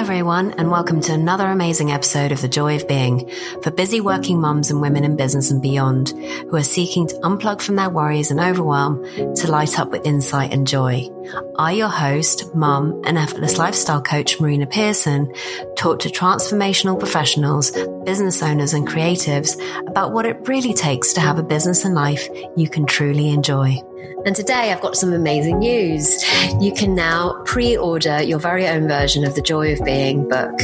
everyone, and welcome to another amazing episode of The Joy of Being for busy working mums and women in business and beyond who are seeking to unplug from their worries and overwhelm to light up with insight and joy. I, your host, mum, and effortless lifestyle coach Marina Pearson, talk to transformational professionals, business owners, and creatives about what it really takes to have a business and life you can truly enjoy. And today I've got some amazing news. You can now pre order your very own version of the Joy of Being book,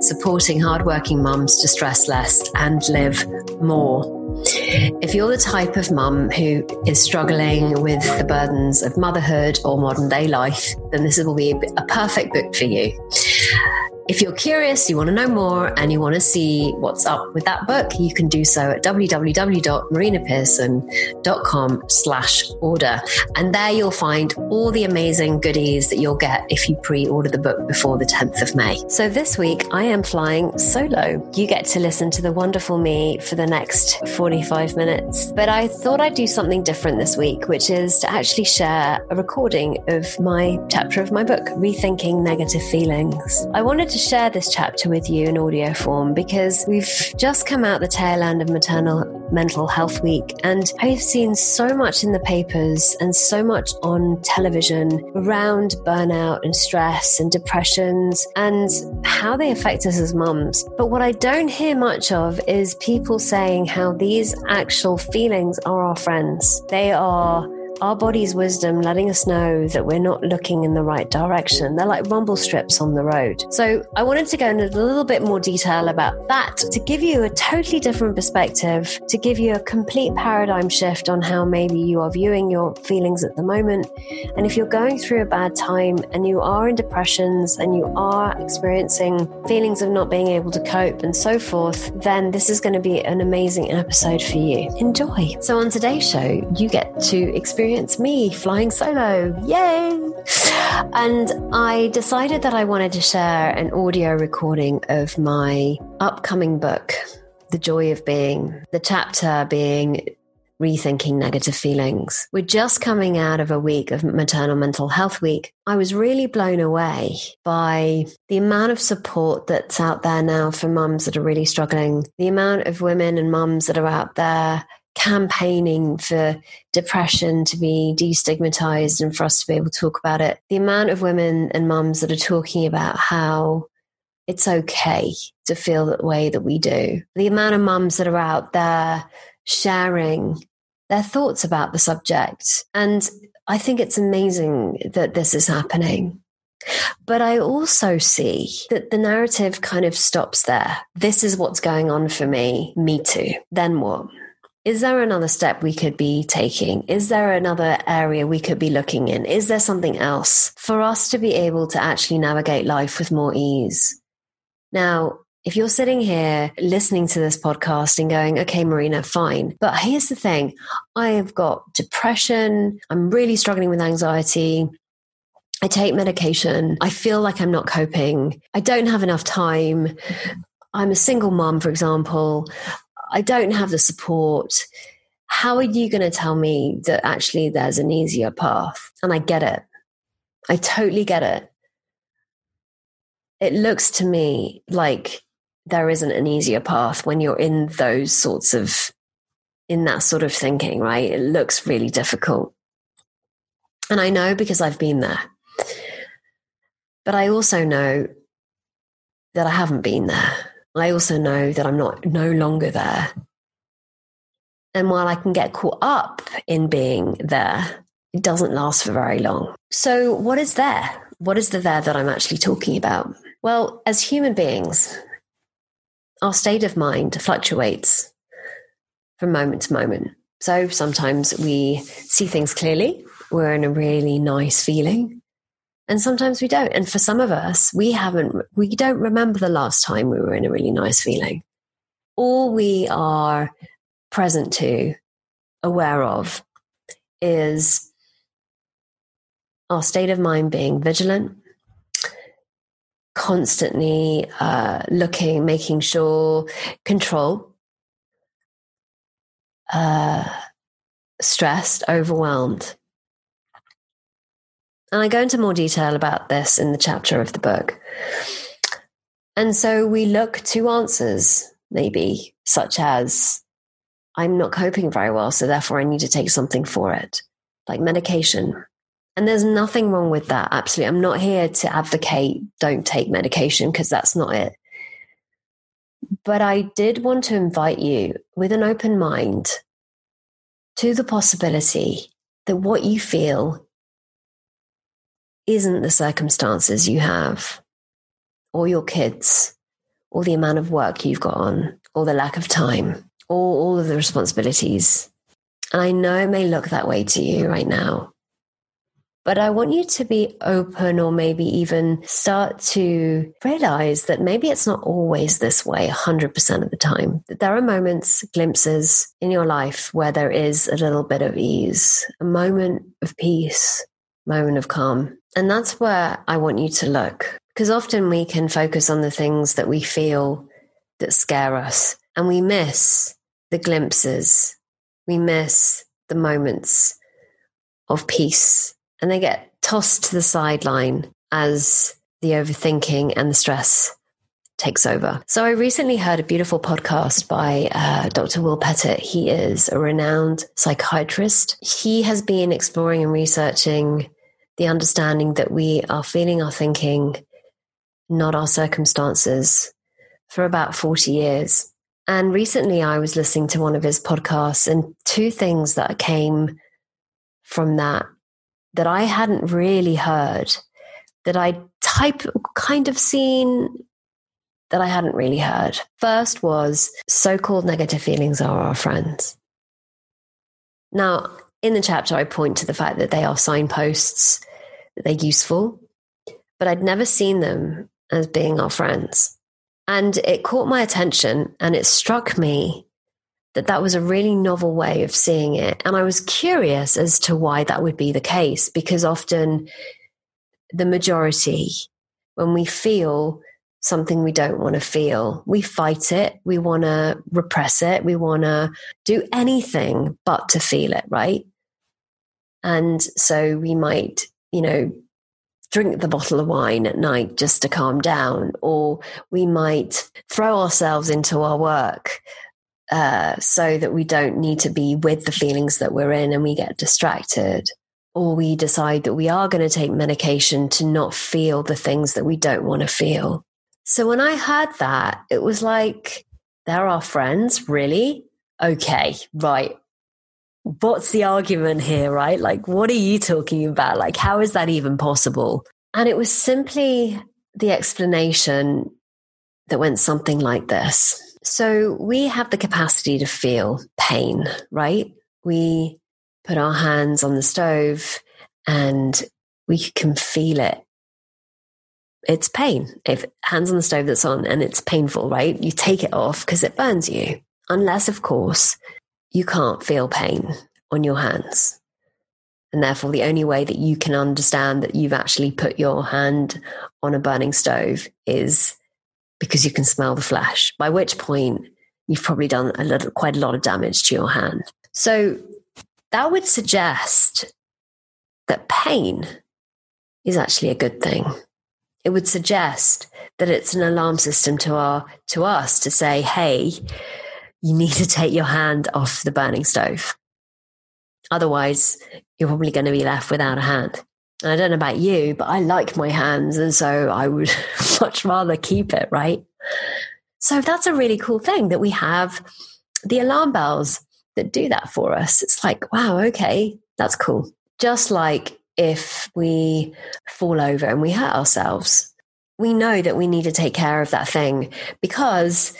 supporting hardworking mums to stress less and live more. If you're the type of mum who is struggling with the burdens of motherhood or modern day life, then this will be a perfect book for you. If you're curious, you want to know more, and you want to see what's up with that book, you can do so at www.marinapearson.com slash order. And there you'll find all the amazing goodies that you'll get if you pre-order the book before the 10th of May. So this week, I am flying solo. You get to listen to the wonderful me for the next 45 minutes. But I thought I'd do something different this week, which is to actually share a recording of my chapter of my book, Rethinking Negative Feelings. I wanted to to share this chapter with you in audio form because we've just come out the tail end of Maternal Mental Health Week, and I've seen so much in the papers and so much on television around burnout and stress and depressions and how they affect us as mums. But what I don't hear much of is people saying how these actual feelings are our friends. They are our body's wisdom letting us know that we're not looking in the right direction. They're like rumble strips on the road. So I wanted to go into a little bit more detail about that to give you a totally different perspective, to give you a complete paradigm shift on how maybe you are viewing your feelings at the moment. And if you're going through a bad time and you are in depressions and you are experiencing feelings of not being able to cope and so forth, then this is going to be an amazing episode for you. Enjoy. So on today's show, you get to experience experience me flying solo. Yay! And I decided that I wanted to share an audio recording of my upcoming book, The Joy of Being, the chapter being rethinking negative feelings. We're just coming out of a week of maternal mental health week. I was really blown away by the amount of support that's out there now for mums that are really struggling, the amount of women and mums that are out there campaigning for depression to be destigmatized and for us to be able to talk about it. The amount of women and mums that are talking about how it's okay to feel the way that we do. The amount of mums that are out there sharing their thoughts about the subject. And I think it's amazing that this is happening. But I also see that the narrative kind of stops there. This is what's going on for me. Me too. Then what? Is there another step we could be taking? Is there another area we could be looking in? Is there something else for us to be able to actually navigate life with more ease? Now, if you're sitting here listening to this podcast and going, okay, Marina, fine. But here's the thing I have got depression. I'm really struggling with anxiety. I take medication. I feel like I'm not coping. I don't have enough time. I'm a single mom, for example. I don't have the support. How are you going to tell me that actually there's an easier path? And I get it. I totally get it. It looks to me like there isn't an easier path when you're in those sorts of, in that sort of thinking, right? It looks really difficult. And I know because I've been there. But I also know that I haven't been there. I also know that I'm not no longer there. And while I can get caught up in being there, it doesn't last for very long. So, what is there? What is the there that I'm actually talking about? Well, as human beings, our state of mind fluctuates from moment to moment. So sometimes we see things clearly, we're in a really nice feeling, and sometimes we don't. And for some of us, we haven't, we don't remember the last time we were in a really nice feeling. All we are present to, aware of, is our state of mind being vigilant, constantly uh, looking, making sure, control, uh, stressed, overwhelmed. And I go into more detail about this in the chapter of the book. And so we look to answers, maybe, such as, I'm not coping very well, so therefore I need to take something for it, like medication. And there's nothing wrong with that. Absolutely. I'm not here to advocate don't take medication because that's not it. But I did want to invite you with an open mind to the possibility that what you feel isn't the circumstances you have, or your kids, or the amount of work you've got on, or the lack of time, or all of the responsibilities. And I know it may look that way to you right now. But I want you to be open or maybe even start to realize that maybe it's not always this way 100% of the time. That there are moments, glimpses in your life where there is a little bit of ease, a moment of peace, moment of calm. And that's where I want you to look. Because often we can focus on the things that we feel that scare us and we miss the glimpses. We miss the moments of peace and they get tossed to the sideline as the overthinking and the stress takes over. So I recently heard a beautiful podcast by uh, Dr. Will Pettit. He is a renowned psychiatrist. He has been exploring and researching the understanding that we are feeling our thinking, not our circumstances, for about 40 years. And recently I was listening to one of his podcasts, and two things that came from that that I hadn't really heard, that I type kind of seen that I hadn't really heard. First was so called negative feelings are our friends. Now, in the chapter, I point to the fact that they are signposts, that they're useful, but I'd never seen them as being our friends. And it caught my attention and it struck me that that was a really novel way of seeing it. And I was curious as to why that would be the case, because often the majority, when we feel something we don't want to feel, we fight it, we want to repress it, we want to do anything but to feel it, right? And so we might, you know, drink the bottle of wine at night just to calm down, or we might throw ourselves into our work uh, so that we don't need to be with the feelings that we're in and we get distracted. Or we decide that we are going to take medication to not feel the things that we don't want to feel. So when I heard that, it was like, they're our friends, really? Okay, right. What's the argument here, right? Like, what are you talking about? Like, how is that even possible? And it was simply the explanation that went something like this so we have the capacity to feel pain, right? We put our hands on the stove and we can feel it. It's pain. If hands on the stove that's on and it's painful, right? You take it off because it burns you. Unless, of course, you can't feel pain on your hands. And therefore, the only way that you can understand that you've actually put your hand on a burning stove is because you can smell the flesh, by which point you've probably done a little, quite a lot of damage to your hand. So that would suggest that pain is actually a good thing. It would suggest that it's an alarm system to our to us to say, "Hey, you need to take your hand off the burning stove. Otherwise, you're probably going to be left without a hand." And I don't know about you, but I like my hands. And so I would much rather keep it, right? So that's a really cool thing that we have the alarm bells that do that for us. It's like, wow, okay, that's cool. Just like if we fall over and we hurt ourselves, we know that we need to take care of that thing because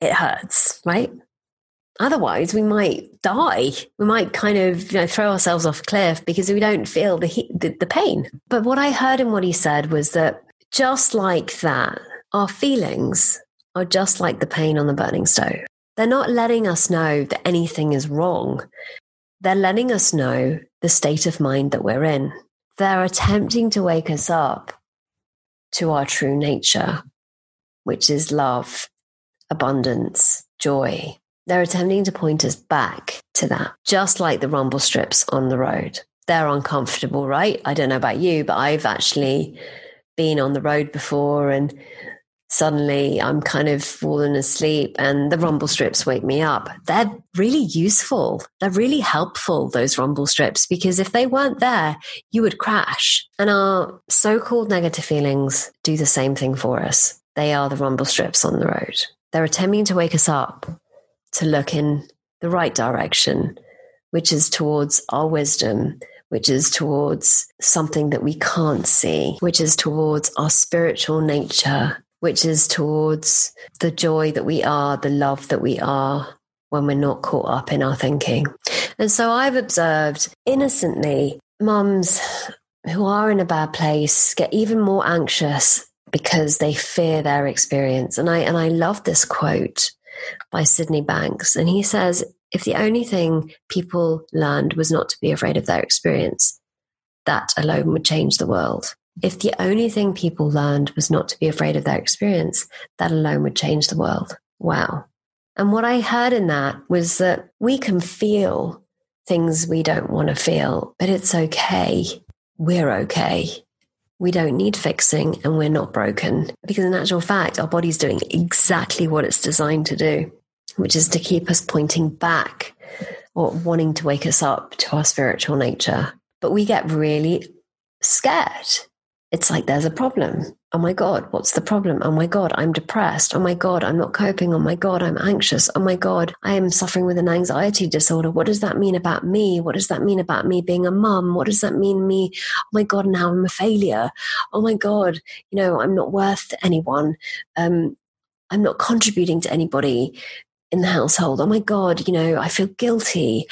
it hurts, right? Otherwise, we might die. We might kind of you know, throw ourselves off a cliff because we don't feel the, heat, the, the pain. But what I heard and what he said was that just like that, our feelings are just like the pain on the burning stove. They're not letting us know that anything is wrong. They're letting us know the state of mind that we're in. They're attempting to wake us up to our true nature, which is love, abundance, joy, they're attempting to point us back to that, just like the rumble strips on the road. They're uncomfortable, right? I don't know about you, but I've actually been on the road before and suddenly I'm kind of falling asleep and the rumble strips wake me up. They're really useful. They're really helpful, those rumble strips, because if they weren't there, you would crash. And our so called negative feelings do the same thing for us. They are the rumble strips on the road. They're attempting to wake us up to look in the right direction, which is towards our wisdom, which is towards something that we can't see, which is towards our spiritual nature, which is towards the joy that we are, the love that we are when we're not caught up in our thinking. And so I've observed innocently mums who are in a bad place get even more anxious because they fear their experience. And I and I love this quote by Sydney Banks. And he says, if the only thing people learned was not to be afraid of their experience, that alone would change the world. If the only thing people learned was not to be afraid of their experience, that alone would change the world. Wow. And what I heard in that was that we can feel things we don't want to feel, but it's okay. We're okay. We don't need fixing and we're not broken because, in actual fact, our body's doing exactly what it's designed to do, which is to keep us pointing back or wanting to wake us up to our spiritual nature. But we get really scared it's like there's a problem. Oh my God, what's the problem? Oh my God, I'm depressed. Oh my God, I'm not coping. Oh my God, I'm anxious. Oh my God, I am suffering with an anxiety disorder. What does that mean about me? What does that mean about me being a mum? What does that mean me? Oh my God, now I'm a failure. Oh my God, you know, I'm not worth anyone. Um, I'm not contributing to anybody in the household. Oh my God, you know, I feel guilty.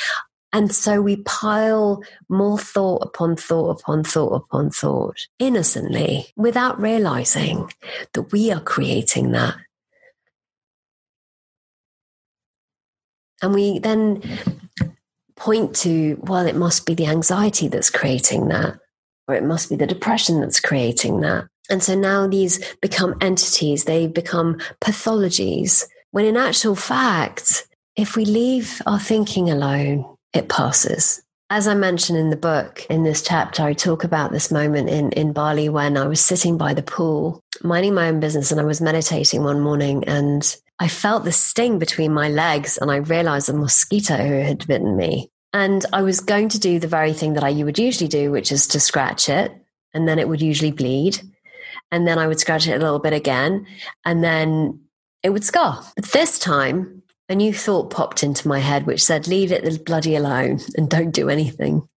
And so we pile more thought upon thought upon thought upon thought innocently without realizing that we are creating that. And we then point to, well, it must be the anxiety that's creating that, or it must be the depression that's creating that. And so now these become entities, they become pathologies, when in actual fact, if we leave our thinking alone, it passes. As I mentioned in the book, in this chapter, I talk about this moment in, in Bali when I was sitting by the pool, minding my own business, and I was meditating one morning and I felt the sting between my legs and I realized a mosquito had bitten me. And I was going to do the very thing that I would usually do, which is to scratch it, and then it would usually bleed. And then I would scratch it a little bit again, and then it would scar. But this time, a new thought popped into my head which said, Leave it bloody alone and don't do anything.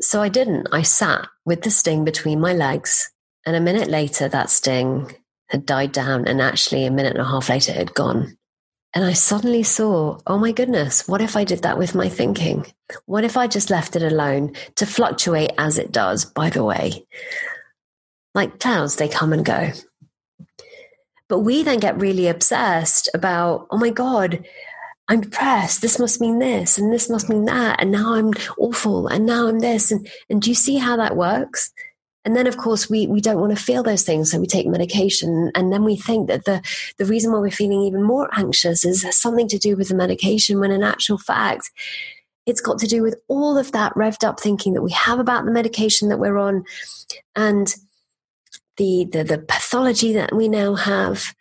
So I didn't. I sat with the sting between my legs. And a minute later, that sting had died down. And actually, a minute and a half later, it had gone. And I suddenly saw, oh my goodness, what if I did that with my thinking? What if I just left it alone to fluctuate as it does, by the way? Like clouds, they come and go. But we then get really obsessed about, oh my God, I'm depressed. This must mean this, and this must mean that. And now I'm awful, and now I'm this. And, and do you see how that works? And then, of course, we, we don't want to feel those things. So we take medication. And then we think that the, the reason why we're feeling even more anxious is something to do with the medication, when in actual fact, it's got to do with all of that revved up thinking that we have about the medication that we're on. And the, the, the pathology that we now have.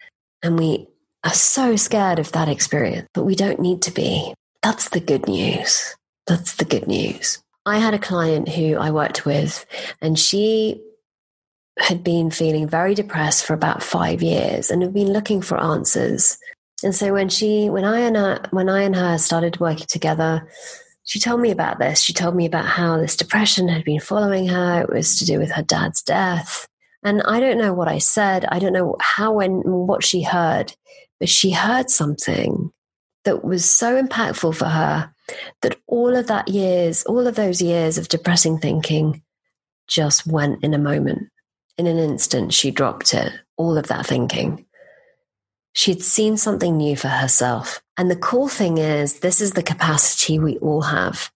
And we are so scared of that experience, but we don't need to be. That's the good news. That's the good news. I had a client who I worked with, and she had been feeling very depressed for about five years and had been looking for answers. And so when she, when I and her, when I and her started working together, she told me about this. She told me about how this depression had been following her. It was to do with her dad's death. And I don't know what I said. I don't know how and what she heard, but she heard something that was so impactful for her that all of that years, all of those years of depressing thinking just went in a moment. In an instant, she dropped it, all of that thinking. She'd seen something new for herself. And the cool thing is, this is the capacity we all have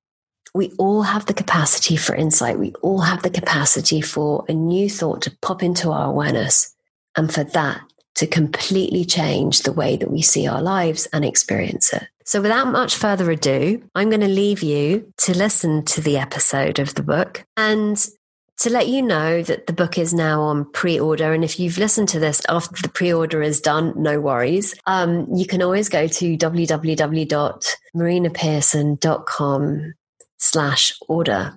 we all have the capacity for insight. We all have the capacity for a new thought to pop into our awareness and for that to completely change the way that we see our lives and experience it. So, without much further ado, I'm going to leave you to listen to the episode of the book and to let you know that the book is now on pre-order. And if you've listened to this after the pre-order is done, no worries. Um, you can always go to www.marinapearson.com slash order.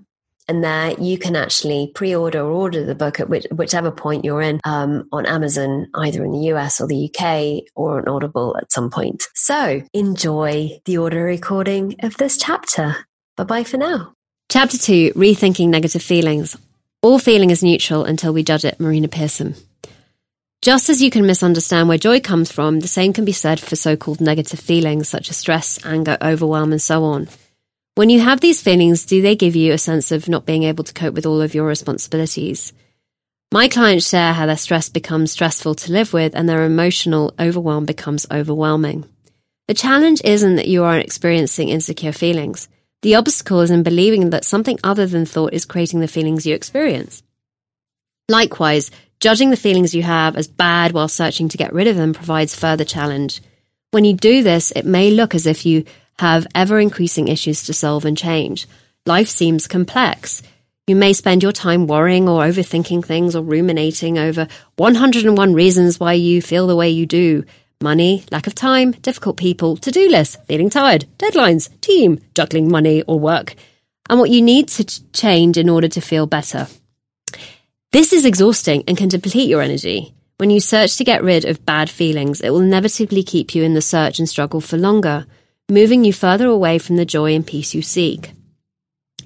And there you can actually pre-order or order the book at which, whichever point you're in um, on Amazon, either in the US or the UK or on Audible at some point. So enjoy the audio recording of this chapter. Bye bye for now. Chapter 2 Rethinking Negative Feelings. All feeling is neutral until we judge it, Marina Pearson. Just as you can misunderstand where joy comes from, the same can be said for so called negative feelings such as stress, anger, overwhelm, and so on. When you have these feelings, do they give you a sense of not being able to cope with all of your responsibilities? My clients share how their stress becomes stressful to live with and their emotional overwhelm becomes overwhelming. The challenge isn't that you are experiencing insecure feelings. The obstacle is in believing that something other than thought is creating the feelings you experience. Likewise, judging the feelings you have as bad while searching to get rid of them provides further challenge. When you do this, it may look as if you have ever increasing issues to solve and change. Life seems complex. You may spend your time worrying or overthinking things or ruminating over 101 reasons why you feel the way you do, Money, lack of time, difficult people, to do lists, feeling tired, deadlines, team, juggling money or work, and what you need to change in order to feel better. This is exhausting and can deplete your energy. When you search to get rid of bad feelings, it will inevitably keep you in the search and struggle for longer, moving you further away from the joy and peace you seek.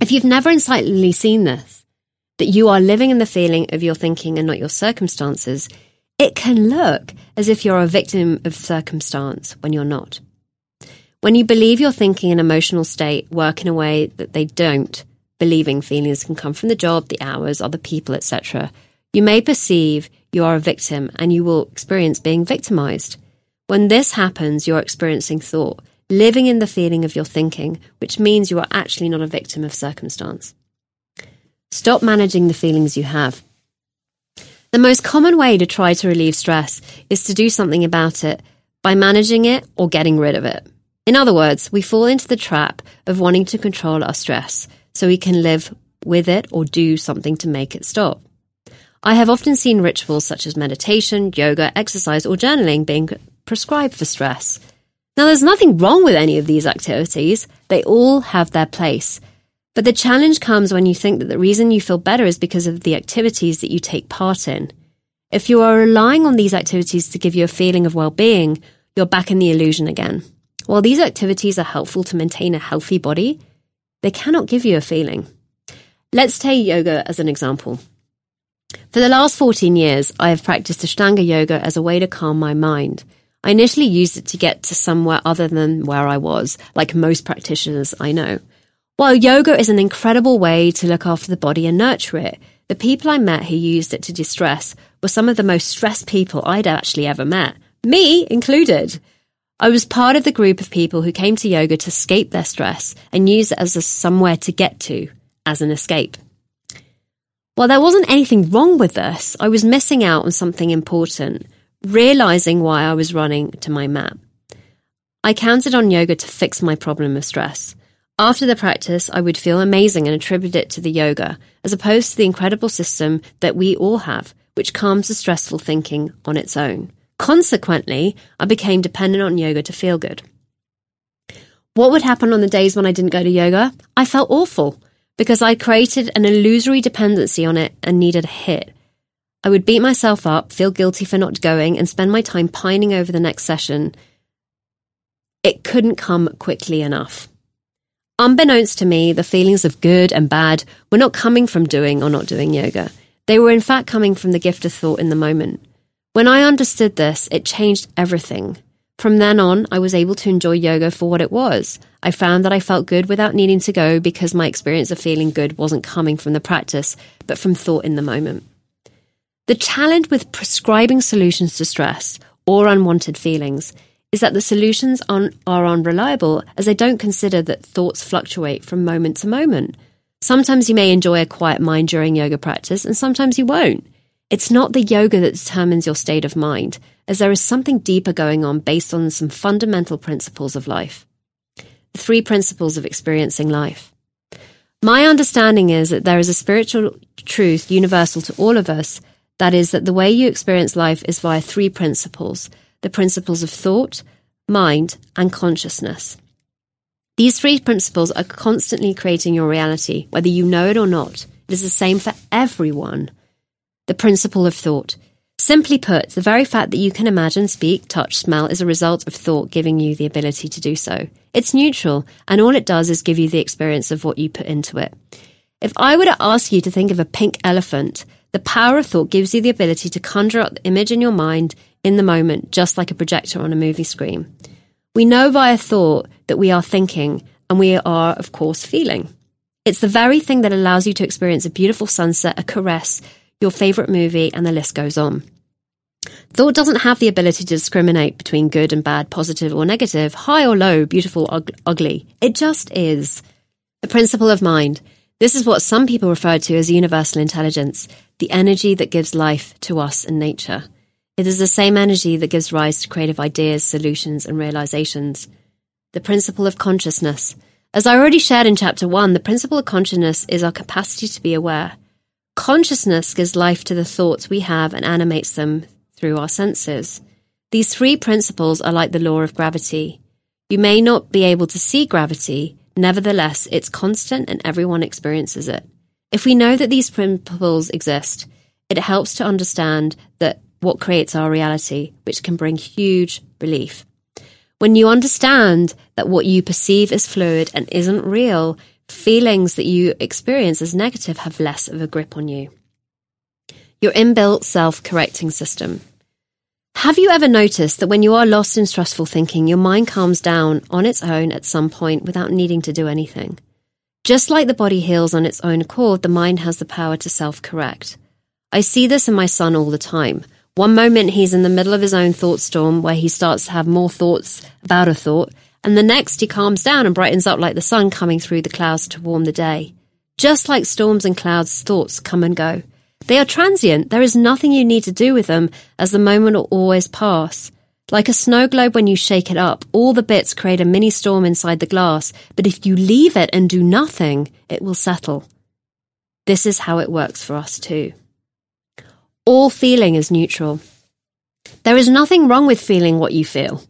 If you've never insightfully seen this, that you are living in the feeling of your thinking and not your circumstances, it can look as if you're a victim of circumstance when you're not. When you believe your thinking and emotional state work in a way that they don't, believing feelings can come from the job, the hours, other people, etc., you may perceive you are a victim and you will experience being victimized. When this happens, you're experiencing thought, living in the feeling of your thinking, which means you are actually not a victim of circumstance. Stop managing the feelings you have. The most common way to try to relieve stress is to do something about it by managing it or getting rid of it. In other words, we fall into the trap of wanting to control our stress so we can live with it or do something to make it stop. I have often seen rituals such as meditation, yoga, exercise, or journaling being prescribed for stress. Now, there's nothing wrong with any of these activities. They all have their place. But the challenge comes when you think that the reason you feel better is because of the activities that you take part in. If you are relying on these activities to give you a feeling of well-being, you're back in the illusion again. While these activities are helpful to maintain a healthy body, they cannot give you a feeling. Let's take yoga as an example. For the last 14 years, I have practiced Ashtanga yoga as a way to calm my mind. I initially used it to get to somewhere other than where I was, like most practitioners I know. While yoga is an incredible way to look after the body and nurture it, the people I met who used it to distress were some of the most stressed people I'd actually ever met, me included. I was part of the group of people who came to yoga to escape their stress and use it as a somewhere to get to, as an escape. While there wasn't anything wrong with this, I was missing out on something important, realizing why I was running to my mat. I counted on yoga to fix my problem of stress. After the practice, I would feel amazing and attribute it to the yoga, as opposed to the incredible system that we all have, which calms the stressful thinking on its own. Consequently, I became dependent on yoga to feel good. What would happen on the days when I didn't go to yoga? I felt awful because I created an illusory dependency on it and needed a hit. I would beat myself up, feel guilty for not going, and spend my time pining over the next session. It couldn't come quickly enough. Unbeknownst to me, the feelings of good and bad were not coming from doing or not doing yoga. They were in fact coming from the gift of thought in the moment. When I understood this, it changed everything. From then on, I was able to enjoy yoga for what it was. I found that I felt good without needing to go because my experience of feeling good wasn't coming from the practice, but from thought in the moment. The challenge with prescribing solutions to stress or unwanted feelings is that the solutions are, are unreliable as they don't consider that thoughts fluctuate from moment to moment. Sometimes you may enjoy a quiet mind during yoga practice, and sometimes you won't. It's not the yoga that determines your state of mind, as there is something deeper going on based on some fundamental principles of life. The three principles of experiencing life. My understanding is that there is a spiritual truth universal to all of us. That is, that the way you experience life is via three principles the principles of thought, mind, and consciousness. These three principles are constantly creating your reality, whether you know it or not. It is the same for everyone. The principle of thought. Simply put, the very fact that you can imagine, speak, touch, smell is a result of thought giving you the ability to do so. It's neutral, and all it does is give you the experience of what you put into it. If I were to ask you to think of a pink elephant, the power of thought gives you the ability to conjure up the image in your mind in the moment, just like a projector on a movie screen. We know via thought that we are thinking, and we are, of course, feeling. It's the very thing that allows you to experience a beautiful sunset, a caress, your favourite movie, and the list goes on. Thought doesn't have the ability to discriminate between good and bad, positive or negative, high or low, beautiful or ugly. It just is. The principle of mind. This is what some people refer to as universal intelligence, the energy that gives life to us and nature. It is the same energy that gives rise to creative ideas, solutions, and realizations. The principle of consciousness. As I already shared in chapter one, the principle of consciousness is our capacity to be aware. Consciousness gives life to the thoughts we have and animates them through our senses. These three principles are like the law of gravity. You may not be able to see gravity, nevertheless, it's constant and everyone experiences it. If we know that these principles exist, it helps to understand that what creates our reality, which can bring huge relief. When you understand that what you perceive is fluid and isn't real, feelings that you experience as negative have less of a grip on you. Your inbuilt self correcting system. Have you ever noticed that when you are lost in stressful thinking, your mind calms down on its own at some point without needing to do anything? Just like the body heals on its own accord, the mind has the power to self correct. I see this in my son all the time. One moment he's in the middle of his own thought storm where he starts to have more thoughts about a thought, and the next he calms down and brightens up like the sun coming through the clouds to warm the day. Just like storms and clouds, thoughts come and go. They are transient. There is nothing you need to do with them, as the moment will always pass. Like a snow globe when you shake it up, all the bits create a mini storm inside the glass, but if you leave it and do nothing, it will settle. This is how it works for us too. All feeling is neutral. There is nothing wrong with feeling what you feel.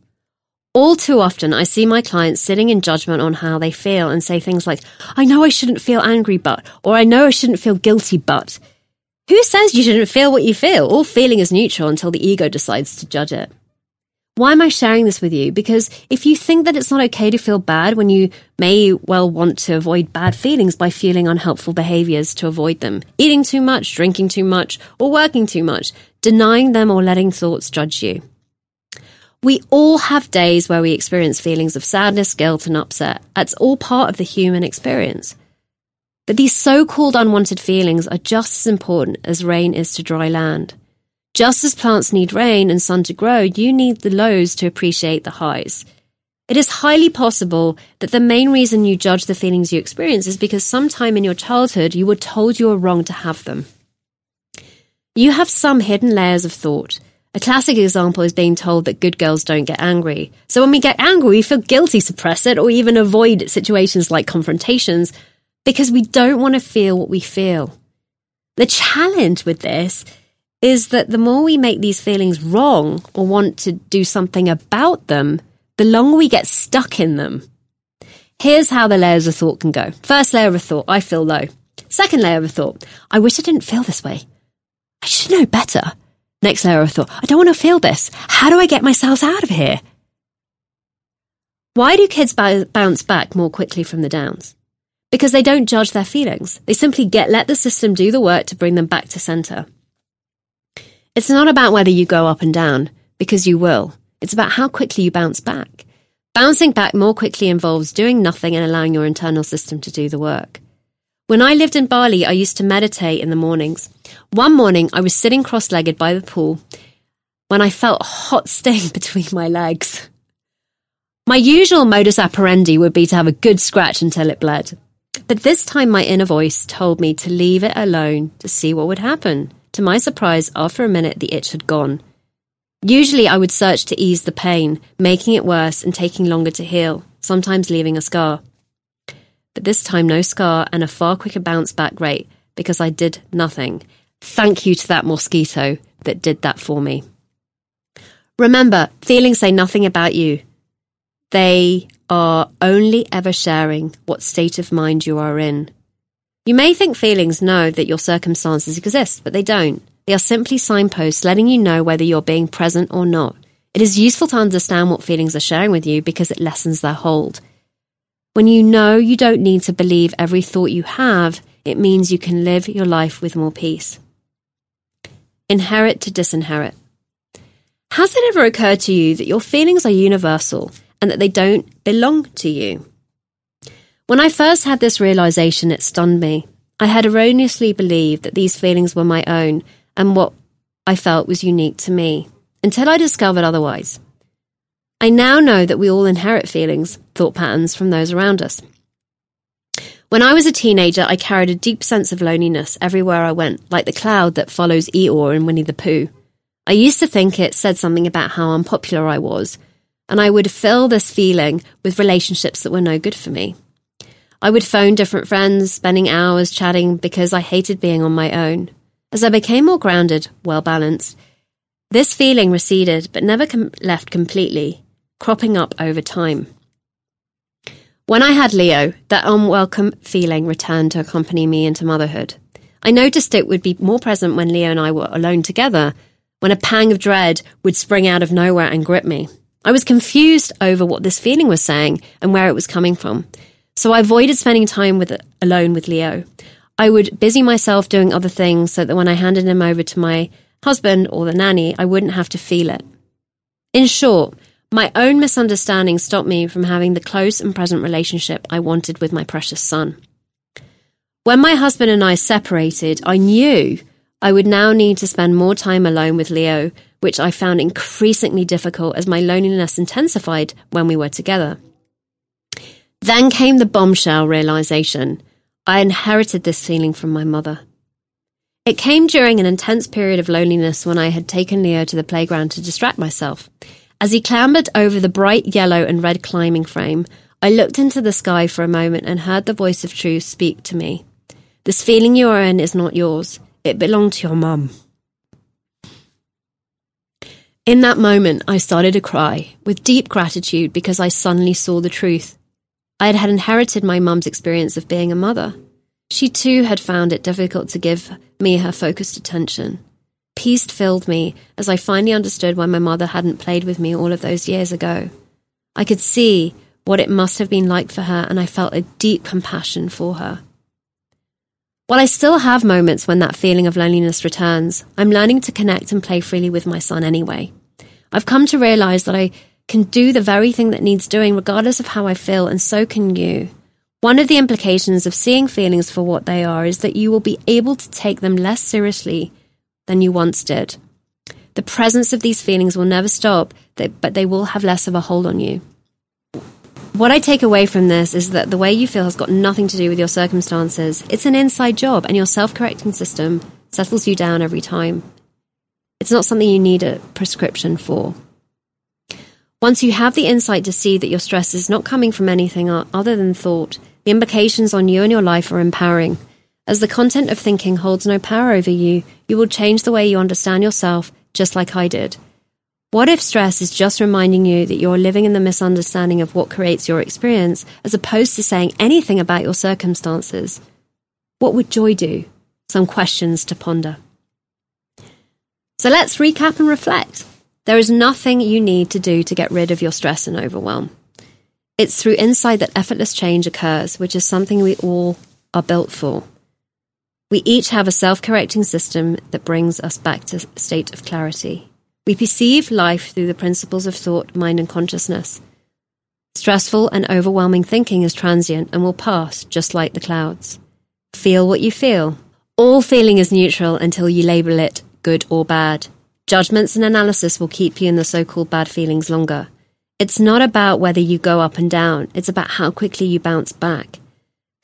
All too often, I see my clients sitting in judgment on how they feel and say things like, I know I shouldn't feel angry, but, or I know I shouldn't feel guilty, but. Who says you shouldn't feel what you feel? All feeling is neutral until the ego decides to judge it. Why am I sharing this with you? Because if you think that it's not okay to feel bad when you may well want to avoid bad feelings by feeling unhelpful behaviors to avoid them, eating too much, drinking too much, or working too much, denying them or letting thoughts judge you. We all have days where we experience feelings of sadness, guilt, and upset. That's all part of the human experience. But these so called unwanted feelings are just as important as rain is to dry land. Just as plants need rain and sun to grow, you need the lows to appreciate the highs. It is highly possible that the main reason you judge the feelings you experience is because sometime in your childhood you were told you were wrong to have them. You have some hidden layers of thought. A classic example is being told that good girls don't get angry. So when we get angry, we feel guilty, suppress it, or even avoid situations like confrontations because we don't want to feel what we feel. The challenge with this is that the more we make these feelings wrong or want to do something about them, the longer we get stuck in them. Here's how the layers of thought can go. First layer of thought, I feel low. Second layer of thought, I wish I didn't feel this way. I should know better. Next layer of thought, I don't want to feel this. How do I get myself out of here? Why do kids bounce back more quickly from the downs? Because they don't judge their feelings. They simply get let the system do the work to bring them back to center. It's not about whether you go up and down, because you will. It's about how quickly you bounce back. Bouncing back more quickly involves doing nothing and allowing your internal system to do the work. When I lived in Bali, I used to meditate in the mornings. One morning, I was sitting cross legged by the pool when I felt a hot sting between my legs. My usual modus operandi would be to have a good scratch until it bled. But this time, my inner voice told me to leave it alone to see what would happen. To my surprise, after a minute, the itch had gone. Usually, I would search to ease the pain, making it worse and taking longer to heal, sometimes leaving a scar. But this time, no scar and a far quicker bounce back rate. because I did nothing. Thank you to that mosquito that did that for me. Remember, feelings say nothing about you. They are only ever sharing what state of mind you are in. You may think feelings know that your circumstances exist, but they don't. They are simply signposts letting you know whether you're being present or not. It is useful to understand what feelings are sharing with you because it lessens their hold. When you know you don't need to believe every thought you have, it means you can live your life with more peace. Inherit to disinherit. Has it ever occurred to you that your feelings are universal and that they don't belong to you? When I first had this realization, it stunned me. I had erroneously believed that these feelings were my own and what I felt was unique to me, until I discovered otherwise. I now know that we all inherit feelings, thought patterns from those around us. When I was a teenager, I carried a deep sense of loneliness everywhere I went, like the cloud that follows Eeyore in Winnie the Pooh. I used to think it said something about how unpopular I was, and I would fill this feeling with relationships that were no good for me. I would phone different friends, spending hours chatting because I hated being on my own. As I became more grounded, well balanced, this feeling receded but never com- left completely, cropping up over time. When I had Leo, that unwelcome feeling returned to accompany me into motherhood. I noticed it would be more present when Leo and I were alone together, when a pang of dread would spring out of nowhere and grip me. I was confused over what this feeling was saying and where it was coming from. So I avoided spending time with alone with Leo. I would busy myself doing other things so that when I handed him over to my husband or the nanny, I wouldn't have to feel it. In short, my own misunderstanding stopped me from having the close and present relationship I wanted with my precious son. When my husband and I separated, I knew I would now need to spend more time alone with Leo, which I found increasingly difficult as my loneliness intensified when we were together. Then came the bombshell realization. I inherited this feeling from my mother. It came during an intense period of loneliness when I had taken Leo to the playground to distract myself. As he clambered over the bright yellow and red climbing frame, I looked into the sky for a moment and heard the voice of truth speak to me. This feeling you are in is not yours. It belonged to your mum. In that moment, I started to cry with deep gratitude because I suddenly saw the truth. I had inherited my mum's experience of being a mother. She too had found it difficult to give me her focused attention. Peace filled me as I finally understood why my mother hadn't played with me all of those years ago. I could see what it must have been like for her, and I felt a deep compassion for her. While I still have moments when that feeling of loneliness returns, I'm learning to connect and play freely with my son anyway. I've come to realize that I can do the very thing that needs doing regardless of how I feel, and so can you. One of the implications of seeing feelings for what they are is that you will be able to take them less seriously than you once did. The presence of these feelings will never stop, but they will have less of a hold on you. What I take away from this is that the way you feel has got nothing to do with your circumstances. It's an inside job, and your self correcting system settles you down every time. It's not something you need a prescription for. Once you have the insight to see that your stress is not coming from anything other than thought, the implications on you and your life are empowering. As the content of thinking holds no power over you, you will change the way you understand yourself, just like I did. What if stress is just reminding you that you're living in the misunderstanding of what creates your experience, as opposed to saying anything about your circumstances? What would joy do? Some questions to ponder. So let's recap and reflect. There is nothing you need to do to get rid of your stress and overwhelm. It's through insight that effortless change occurs, which is something we all are built for. We each have a self correcting system that brings us back to a state of clarity. We perceive life through the principles of thought, mind, and consciousness. Stressful and overwhelming thinking is transient and will pass, just like the clouds. Feel what you feel. All feeling is neutral until you label it good or bad. Judgments and analysis will keep you in the so called bad feelings longer. It's not about whether you go up and down, it's about how quickly you bounce back.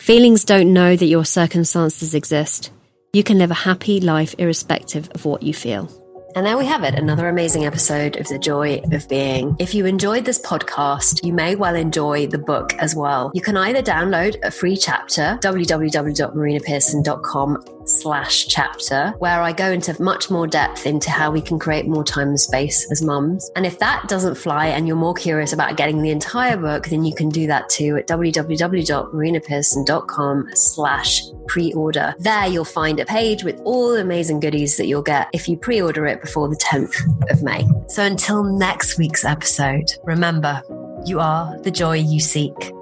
Feelings don't know that your circumstances exist. You can live a happy life irrespective of what you feel. And there we have it, another amazing episode of The Joy of Being. If you enjoyed this podcast, you may well enjoy the book as well. You can either download a free chapter, www.marinapearson.com slash chapter where I go into much more depth into how we can create more time and space as mums. And if that doesn't fly and you're more curious about getting the entire book, then you can do that too at www.marinapearson.com slash pre-order. There you'll find a page with all the amazing goodies that you'll get if you pre-order it before the 10th of May. So until next week's episode, remember, you are the joy you seek.